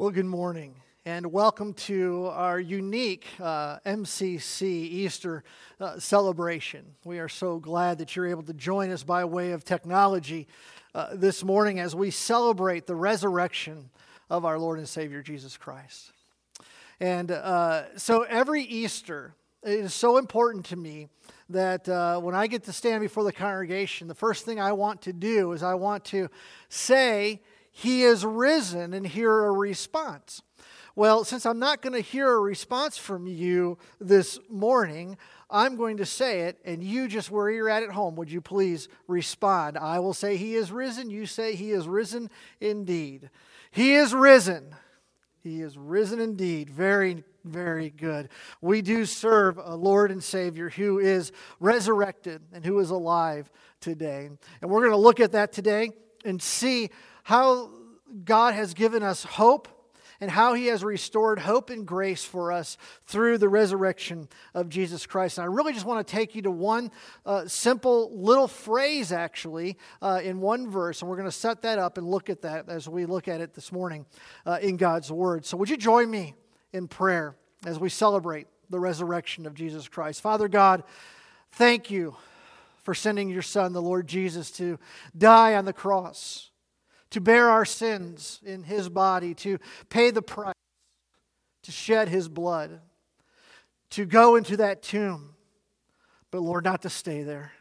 Well, good morning, and welcome to our unique uh, MCC Easter uh, celebration. We are so glad that you're able to join us by way of technology uh, this morning as we celebrate the resurrection of our Lord and Savior Jesus Christ. And uh, so every Easter, it is so important to me that uh, when I get to stand before the congregation, the first thing I want to do is I want to say, he is risen and hear a response. Well, since I'm not going to hear a response from you this morning, I'm going to say it, and you just where you're at at home, would you please respond? I will say, He is risen. You say, He is risen indeed. He is risen. He is risen indeed. Very, very good. We do serve a Lord and Savior who is resurrected and who is alive today. And we're going to look at that today and see how God has given us hope and how he has restored hope and grace for us through the resurrection of Jesus Christ. And I really just want to take you to one uh, simple little phrase, actually, uh, in one verse. And we're going to set that up and look at that as we look at it this morning uh, in God's Word. So, would you join me in prayer as we celebrate the resurrection of Jesus Christ? Father God, thank you for sending your Son, the Lord Jesus, to die on the cross to bear our sins in his body, to pay the price, to shed his blood, to go into that tomb, but Lord, not to stay there.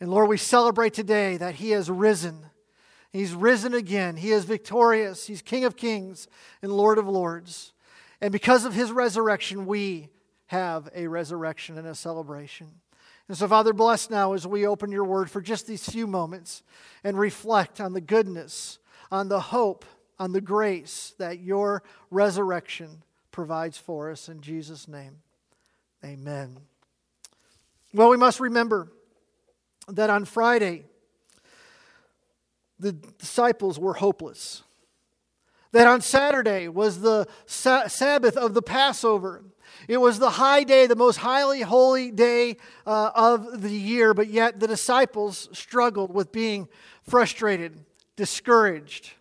And Lord, we celebrate today that he has risen. He's risen again. He is victorious. He's King of kings and Lord of lords. And because of his resurrection, we have a resurrection and a celebration. And so, Father, bless now as we open your word for just these few moments and reflect on the goodness, on the hope, on the grace that your resurrection provides for us. In Jesus' name, amen. Well, we must remember that on Friday, the disciples were hopeless. That on Saturday was the Sabbath of the Passover. It was the high day, the most highly holy day uh, of the year, but yet the disciples struggled with being frustrated, discouraged,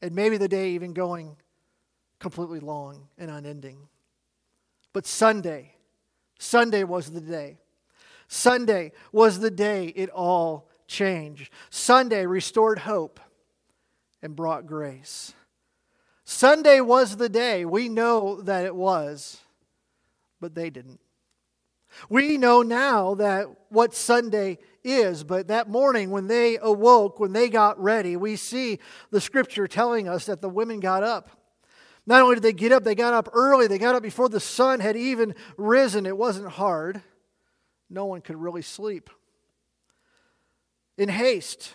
and maybe the day even going completely long and unending. But Sunday, Sunday was the day. Sunday was the day it all changed. Sunday restored hope and brought grace. Sunday was the day. We know that it was, but they didn't. We know now that what Sunday is, but that morning when they awoke, when they got ready, we see the scripture telling us that the women got up. Not only did they get up, they got up early. They got up before the sun had even risen. It wasn't hard. No one could really sleep. In haste,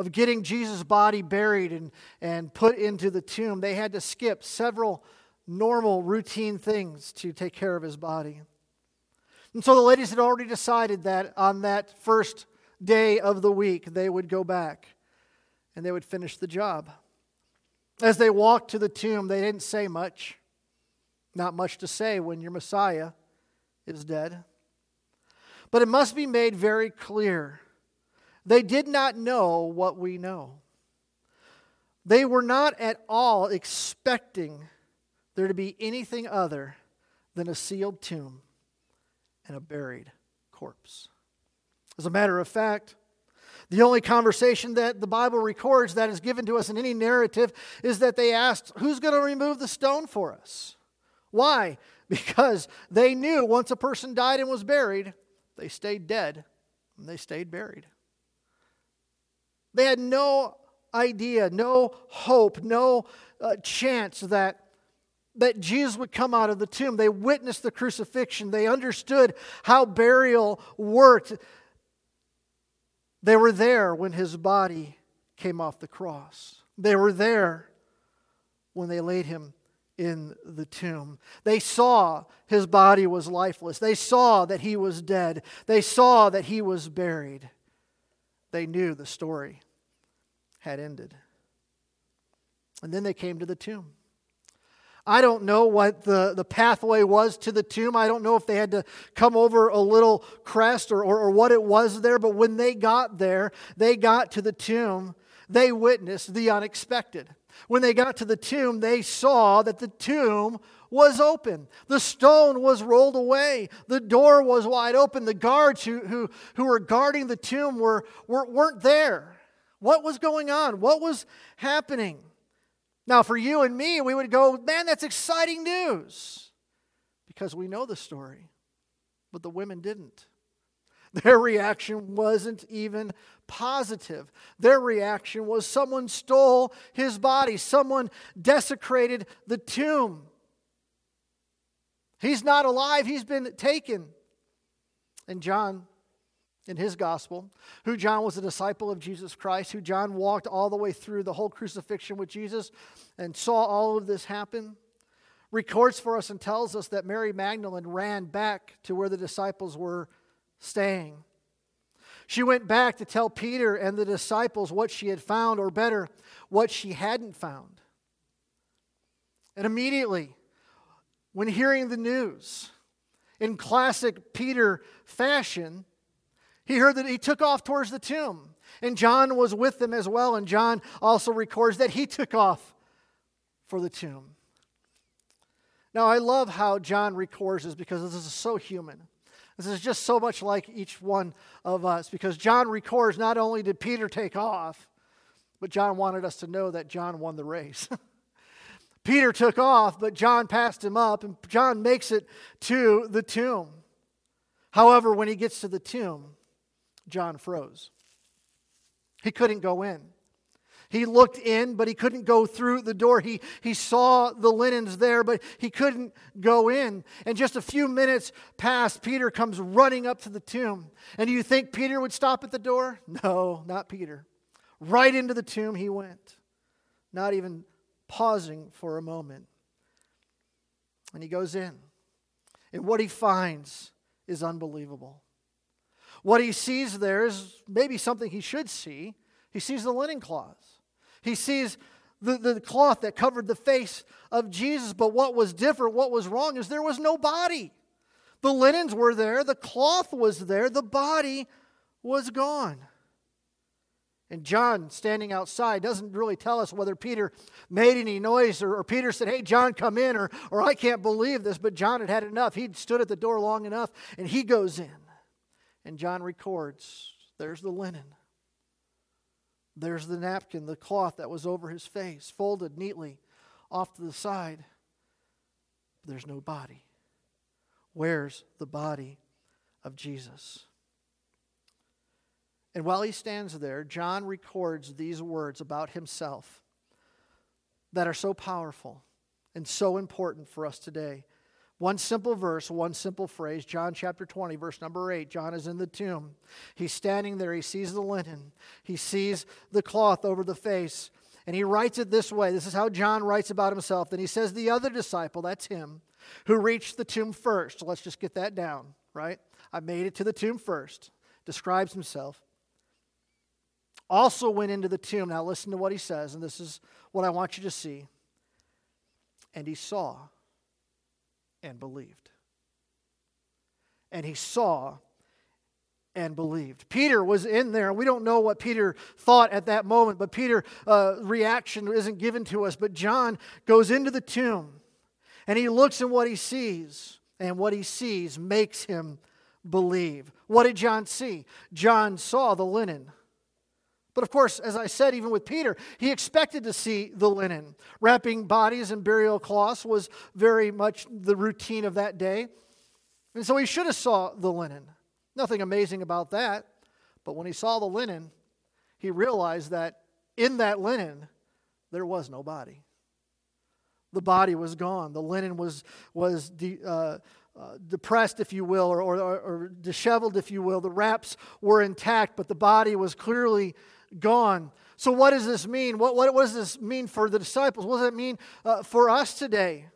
of getting Jesus' body buried and, and put into the tomb, they had to skip several normal, routine things to take care of his body. And so the ladies had already decided that on that first day of the week, they would go back and they would finish the job. As they walked to the tomb, they didn't say much. Not much to say when your Messiah is dead. But it must be made very clear they did not know what we know. They were not at all expecting there to be anything other than a sealed tomb and a buried corpse. As a matter of fact, the only conversation that the Bible records that is given to us in any narrative is that they asked, Who's going to remove the stone for us? Why? Because they knew once a person died and was buried, they stayed dead and they stayed buried. They had no idea, no hope, no uh, chance that, that Jesus would come out of the tomb. They witnessed the crucifixion, they understood how burial worked. They were there when his body came off the cross, they were there when they laid him in the tomb. They saw his body was lifeless. They saw that he was dead. They saw that he was buried they knew the story had ended. And then they came to the tomb. I don't know what the, the pathway was to the tomb. I don't know if they had to come over a little crest or, or, or what it was there, but when they got there, they got to the tomb. They witnessed the unexpected. When they got to the tomb, they saw that the tomb was open. The stone was rolled away. The door was wide open. The guards who, who, who were guarding the tomb were, were, weren't there. What was going on? What was happening? Now, for you and me, we would go, man, that's exciting news because we know the story. But the women didn't. Their reaction wasn't even positive. Their reaction was someone stole his body, someone desecrated the tomb. He's not alive, he's been taken. And John, in his gospel, who John was a disciple of Jesus Christ, who John walked all the way through the whole crucifixion with Jesus and saw all of this happen, records for us and tells us that Mary Magdalene ran back to where the disciples were staying. She went back to tell Peter and the disciples what she had found, or better, what she hadn't found. And immediately, when hearing the news, in classic Peter fashion, he heard that he took off towards the tomb. And John was with them as well. And John also records that he took off for the tomb. Now, I love how John records this because this is so human. This is just so much like each one of us because John records not only did Peter take off, but John wanted us to know that John won the race. Peter took off, but John passed him up, and John makes it to the tomb. However, when he gets to the tomb, John froze. He couldn't go in. He looked in, but he couldn't go through the door. He, he saw the linens there, but he couldn't go in. And just a few minutes past, Peter comes running up to the tomb. And do you think Peter would stop at the door? No, not Peter. Right into the tomb he went, not even pausing for a moment. And he goes in. And what he finds is unbelievable. What he sees there is maybe something he should see. He sees the linen cloths. He sees the, the cloth that covered the face of Jesus, but what was different, what was wrong, is there was no body. The linens were there, the cloth was there, the body was gone. And John, standing outside, doesn't really tell us whether Peter made any noise or, or, Peter said, Hey, John, come in, or, or I can't believe this. But John had had enough. He'd stood at the door long enough, and he goes in. And John records there's the linen. There's the napkin, the cloth that was over his face, folded neatly off to the side. There's no body. Where's the body of Jesus? And while he stands there, John records these words about himself that are so powerful and so important for us today. One simple verse, one simple phrase, John chapter 20, verse number 8. John is in the tomb. He's standing there. He sees the linen, he sees the cloth over the face, and he writes it this way. This is how John writes about himself. Then he says, The other disciple, that's him, who reached the tomb first. So let's just get that down, right? I made it to the tomb first. Describes himself. Also went into the tomb. Now listen to what he says, and this is what I want you to see. And he saw and believed. And he saw and believed. Peter was in there. We don't know what Peter thought at that moment, but Peter's uh, reaction isn't given to us. But John goes into the tomb and he looks at what he sees, and what he sees makes him believe. What did John see? John saw the linen but of course, as I said, even with Peter, he expected to see the linen. Wrapping bodies in burial cloths was very much the routine of that day. And so he should have saw the linen. Nothing amazing about that. But when he saw the linen, he realized that in that linen, there was no body. The body was gone. The linen was, was de, uh, uh, depressed, if you will, or, or, or disheveled, if you will. The wraps were intact, but the body was clearly gone. So, what does this mean? What, what, what does this mean for the disciples? What does it mean uh, for us today?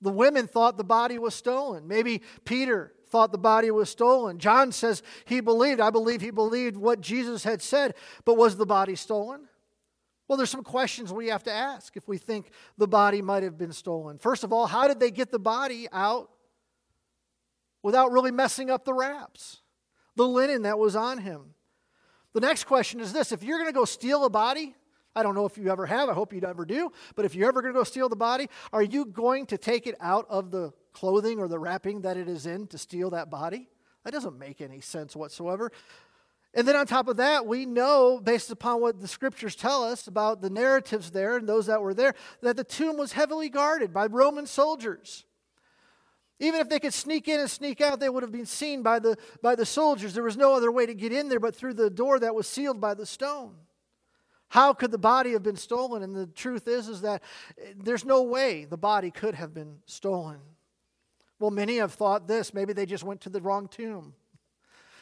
The women thought the body was stolen. Maybe Peter thought the body was stolen. John says he believed. I believe he believed what Jesus had said, but was the body stolen? Well, there's some questions we have to ask if we think the body might have been stolen. First of all, how did they get the body out without really messing up the wraps, the linen that was on him? The next question is this if you're going to go steal a body, I don't know if you ever have, I hope you never do, but if you're ever going to go steal the body, are you going to take it out of the clothing or the wrapping that it is in to steal that body? That doesn't make any sense whatsoever. And then on top of that, we know, based upon what the scriptures tell us about the narratives there and those that were there, that the tomb was heavily guarded by Roman soldiers. Even if they could sneak in and sneak out, they would have been seen by the, by the soldiers. There was no other way to get in there but through the door that was sealed by the stone. How could the body have been stolen? And the truth is, is that eh, there's no way the body could have been stolen. Well, many have thought this. Maybe they just went to the wrong tomb.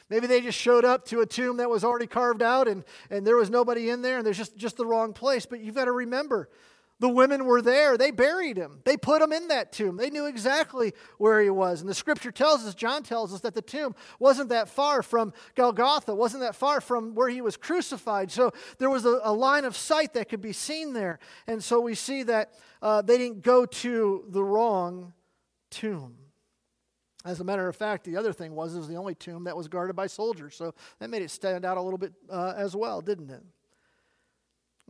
Maybe they just showed up to a tomb that was already carved out and, and there was nobody in there and there's just, just the wrong place. But you've got to remember, the women were there. They buried him. They put him in that tomb. They knew exactly where he was. And the scripture tells us, John tells us, that the tomb wasn't that far from Golgotha, wasn't that far from where he was crucified. So there was a, a line of sight that could be seen there. And so we see that uh, they didn't go to the wrong tomb. As a matter of fact, the other thing was it was the only tomb that was guarded by soldiers. So that made it stand out a little bit uh, as well, didn't it?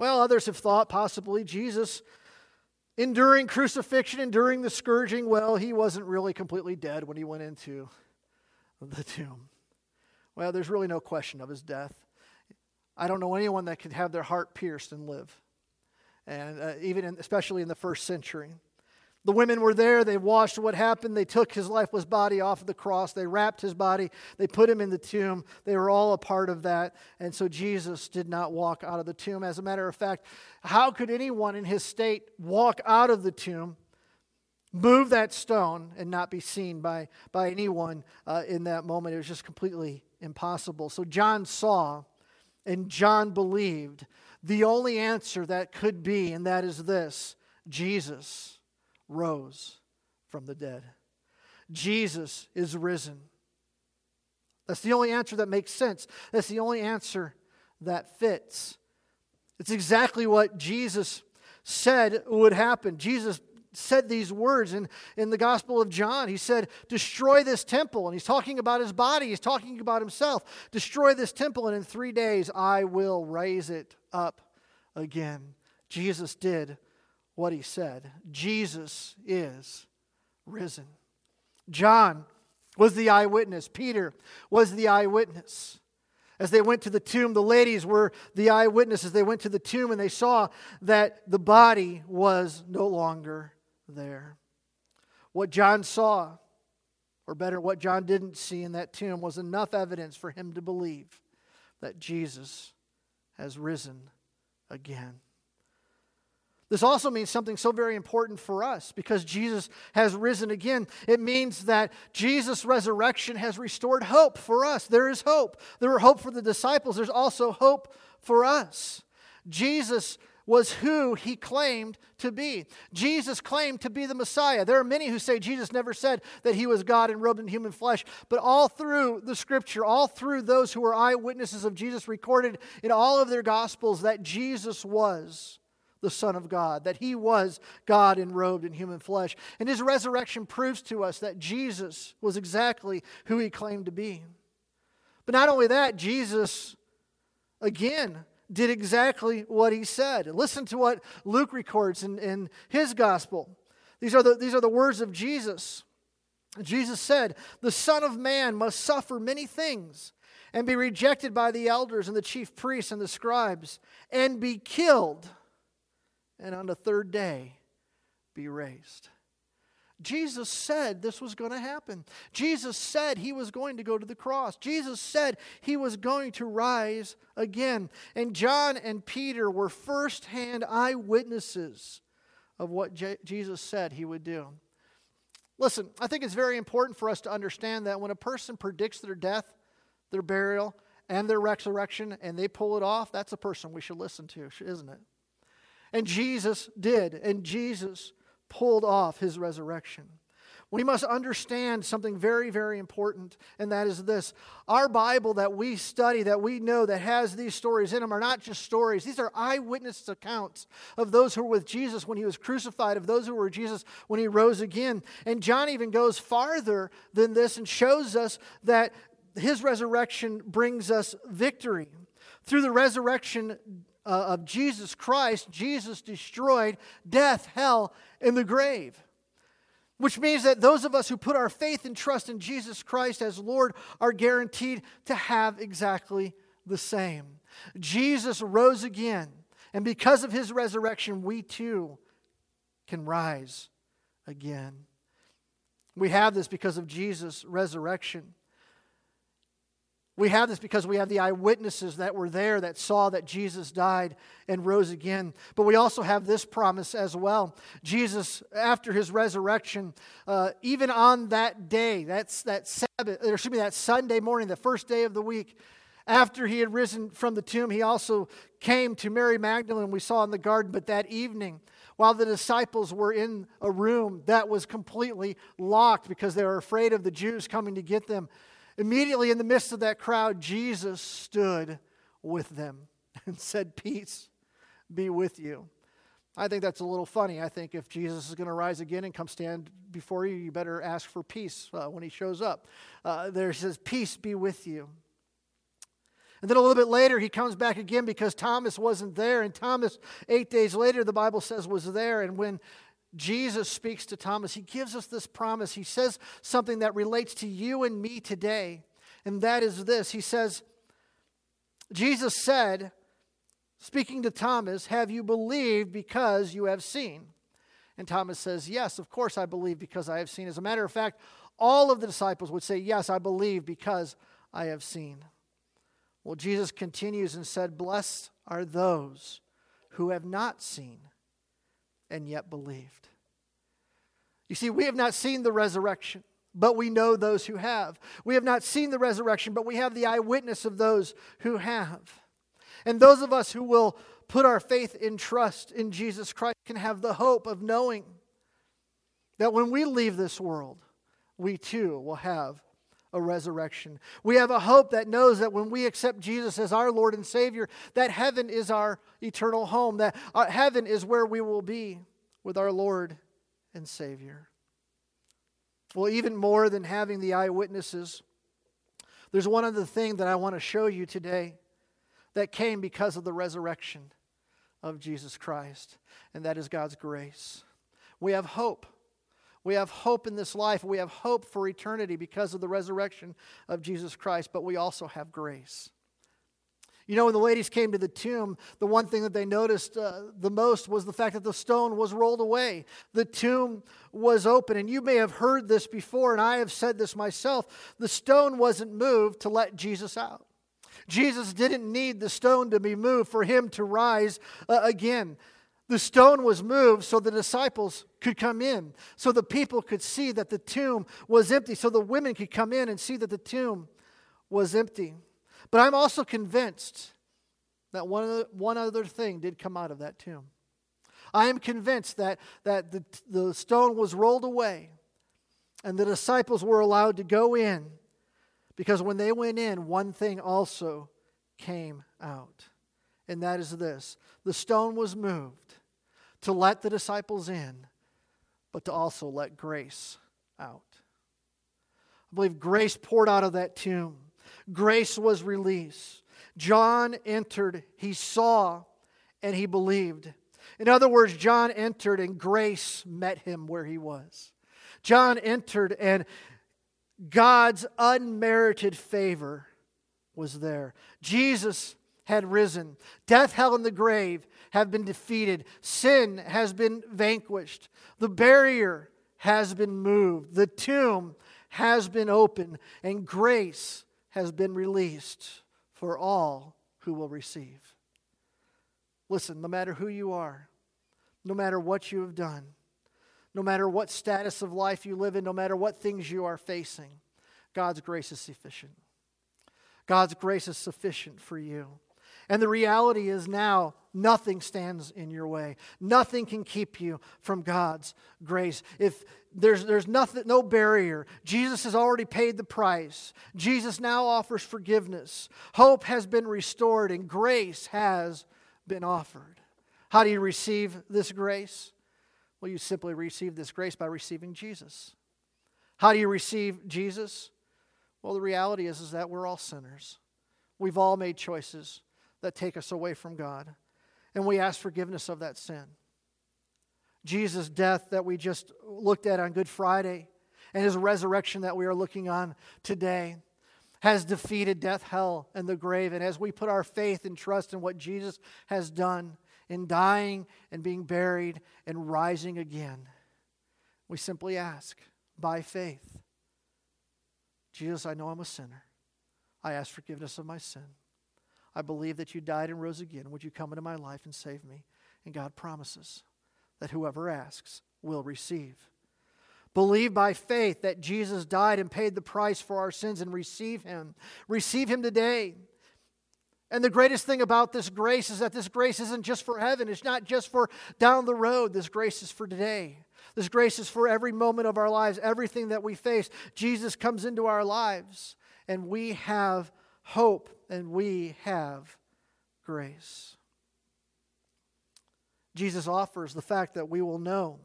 Well, others have thought possibly Jesus, enduring crucifixion, enduring the scourging, well, he wasn't really completely dead when he went into the tomb. Well, there's really no question of his death. I don't know anyone that could have their heart pierced and live, and uh, even in, especially in the first century. The women were there. They watched what happened. They took his lifeless body off of the cross. They wrapped his body. They put him in the tomb. They were all a part of that. And so Jesus did not walk out of the tomb. As a matter of fact, how could anyone in his state walk out of the tomb, move that stone, and not be seen by, by anyone uh, in that moment? It was just completely impossible. So John saw and John believed the only answer that could be, and that is this Jesus rose from the dead. Jesus is risen. That's the only answer that makes sense. That's the only answer that fits. It's exactly what Jesus said would happen. Jesus said these words in, in the Gospel of John. He said, Destroy this temple. And he's talking about his body, he's talking about himself. Destroy this temple, and in three days I will raise it up again. Jesus did what he said Jesus is risen. John was the eyewitness, Peter was the eyewitness. As they went to the tomb, the ladies were the eyewitnesses. They went to the tomb and they saw that the body was no longer there. What John saw, or better, what John didn't see in that tomb, was enough evidence for him to believe that Jesus has risen again. This also means something so very important for us because Jesus has risen again. It means that Jesus' resurrection has restored hope for us. There is hope. There was hope for the disciples, there's also hope for us. Jesus was who he claimed to be. Jesus claimed to be the Messiah. There are many who say Jesus never said that he was God and robed in human flesh, but all through the scripture, all through those who were eyewitnesses of Jesus recorded in all of their gospels that Jesus was the Son of God, that he was God enrobed in human flesh. And his resurrection proves to us that Jesus was exactly who he claimed to be. But not only that, Jesus, again, did exactly what he said. Listen to what Luke records in, in his gospel. These are, the, these are the words of Jesus. Jesus said, The Son of Man must suffer many things and be rejected by the elders and the chief priests and the scribes and be killed and on the third day be raised. Jesus said this was going to happen. Jesus said he was going to go to the cross. Jesus said he was going to rise again. And John and Peter were firsthand eyewitnesses of what Je- Jesus said he would do. Listen, I think it's very important for us to understand that when a person predicts their death, their burial, and their resurrection, and they pull it off, that's a person we should listen to, isn't it? And Jesus did, and Jesus pulled off his resurrection. We must understand something very, very important, and that is this. Our Bible that we study, that we know that has these stories in them, are not just stories. These are eyewitness accounts of those who were with Jesus when he was crucified, of those who were with Jesus when he rose again. And John even goes farther than this and shows us that his resurrection brings us victory. Through the resurrection uh, of Jesus Christ, Jesus destroyed death, hell, and the grave. Which means that those of us who put our faith and trust in Jesus Christ as Lord are guaranteed to have exactly the same. Jesus rose again, and because of his resurrection, we too can rise again. We have this because of Jesus' resurrection. We have this because we have the eyewitnesses that were there that saw that Jesus died and rose again. But we also have this promise as well. Jesus, after his resurrection, uh, even on that day, that's that Sabbath, or excuse me, that Sunday morning, the first day of the week, after he had risen from the tomb, he also came to Mary Magdalene, we saw in the garden, but that evening, while the disciples were in a room that was completely locked because they were afraid of the Jews coming to get them, Immediately in the midst of that crowd, Jesus stood with them and said, Peace be with you. I think that's a little funny. I think if Jesus is going to rise again and come stand before you, you better ask for peace uh, when he shows up. Uh, there says, Peace be with you. And then a little bit later, he comes back again because Thomas wasn't there. And Thomas, eight days later, the Bible says, was there. And when Jesus speaks to Thomas, he gives us this promise. He says something that relates to you and me today, and that is this. He says, Jesus said, speaking to Thomas, Have you believed because you have seen? And Thomas says, Yes, of course I believe because I have seen. As a matter of fact, all of the disciples would say, Yes, I believe because I have seen. Well, Jesus continues and said, Blessed are those who have not seen and yet believed. You see, we have not seen the resurrection, but we know those who have. We have not seen the resurrection, but we have the eyewitness of those who have. And those of us who will put our faith in trust in Jesus Christ can have the hope of knowing that when we leave this world, we too will have a resurrection. We have a hope that knows that when we accept Jesus as our Lord and Savior, that heaven is our eternal home, that uh, heaven is where we will be with our Lord and Savior. Well, even more than having the eyewitnesses, there's one other thing that I want to show you today that came because of the resurrection of Jesus Christ, and that is God's grace. We have hope. We have hope in this life. We have hope for eternity because of the resurrection of Jesus Christ, but we also have grace. You know, when the ladies came to the tomb, the one thing that they noticed uh, the most was the fact that the stone was rolled away. The tomb was open. And you may have heard this before, and I have said this myself. The stone wasn't moved to let Jesus out. Jesus didn't need the stone to be moved for him to rise uh, again. The stone was moved so the disciples could come in, so the people could see that the tomb was empty, so the women could come in and see that the tomb was empty. But I'm also convinced that one, other, one other thing did come out of that tomb. I am convinced that, that the, the stone was rolled away and the disciples were allowed to go in because when they went in, one thing also came out. And that is this the stone was moved to let the disciples in, but to also let grace out. I believe grace poured out of that tomb. Grace was released. John entered, he saw, and he believed. In other words, John entered and grace met him where he was. John entered and God's unmerited favor was there. Jesus had risen. Death, hell, and the grave have been defeated. Sin has been vanquished. The barrier has been moved. The tomb has been opened. And grace has been released for all who will receive. Listen, no matter who you are, no matter what you have done, no matter what status of life you live in, no matter what things you are facing, God's grace is sufficient. God's grace is sufficient for you. And the reality is now, nothing stands in your way. Nothing can keep you from God's grace. If there's, there's nothing, no barrier, Jesus has already paid the price. Jesus now offers forgiveness. Hope has been restored, and grace has been offered. How do you receive this grace? Well, you simply receive this grace by receiving Jesus. How do you receive Jesus? Well, the reality is, is that we're all sinners. We've all made choices that take us away from God. And we ask forgiveness of that sin. Jesus' death that we just looked at on Good Friday and his resurrection that we are looking on today has defeated death, hell, and the grave. And as we put our faith and trust in what Jesus has done in dying and being buried and rising again, we simply ask by faith Jesus, I know I'm a sinner. I ask forgiveness of my sin. I believe that you died and rose again. Would you come into my life and save me? And God promises that whoever asks will receive. Believe by faith that Jesus died and paid the price for our sins and receive Him. Receive Him today. And the greatest thing about this grace is that this grace isn't just for heaven, it's not just for down the road. This grace is for today. This grace is for every moment of our lives, everything that we face. Jesus comes into our lives, and we have hope and we have grace. Jesus offers the fact that we will know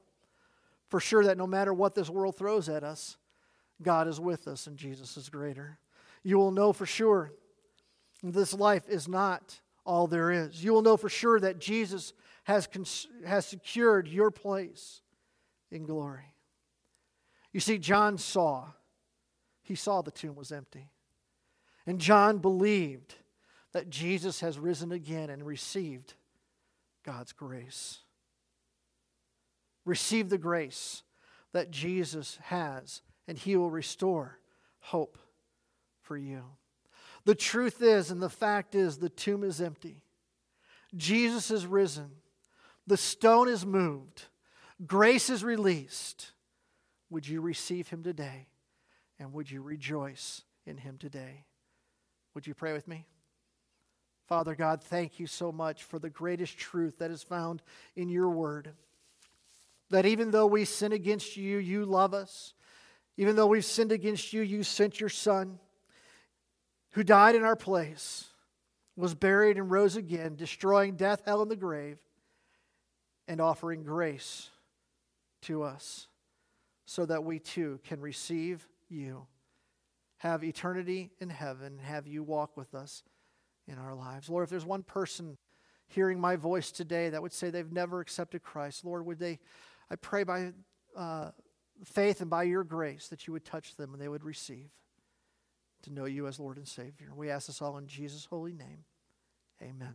for sure that no matter what this world throws at us, God is with us and Jesus is greater. You will know for sure this life is not all there is. You will know for sure that Jesus has, cons- has secured your place in glory. You see, John saw, he saw the tomb was empty. And John believed that Jesus has risen again and received God's grace. Receive the grace that Jesus has, and he will restore hope for you. The truth is, and the fact is, the tomb is empty. Jesus is risen. The stone is moved. Grace is released. Would you receive him today? And would you rejoice in him today? Would you pray with me? Father God, thank you so much for the greatest truth that is found in your word. That even though we sin against you, you love us. Even though we've sinned against you, you sent your Son, who died in our place, was buried and rose again, destroying death, hell, and the grave, and offering grace to us so that we too can receive you, have eternity in heaven, have you walk with us in our lives. Lord, if there's one person hearing my voice today that would say they've never accepted Christ, Lord, would they, I pray by uh, faith and by your grace that you would touch them and they would receive to know you as Lord and Savior. We ask this all in Jesus' holy name. Amen.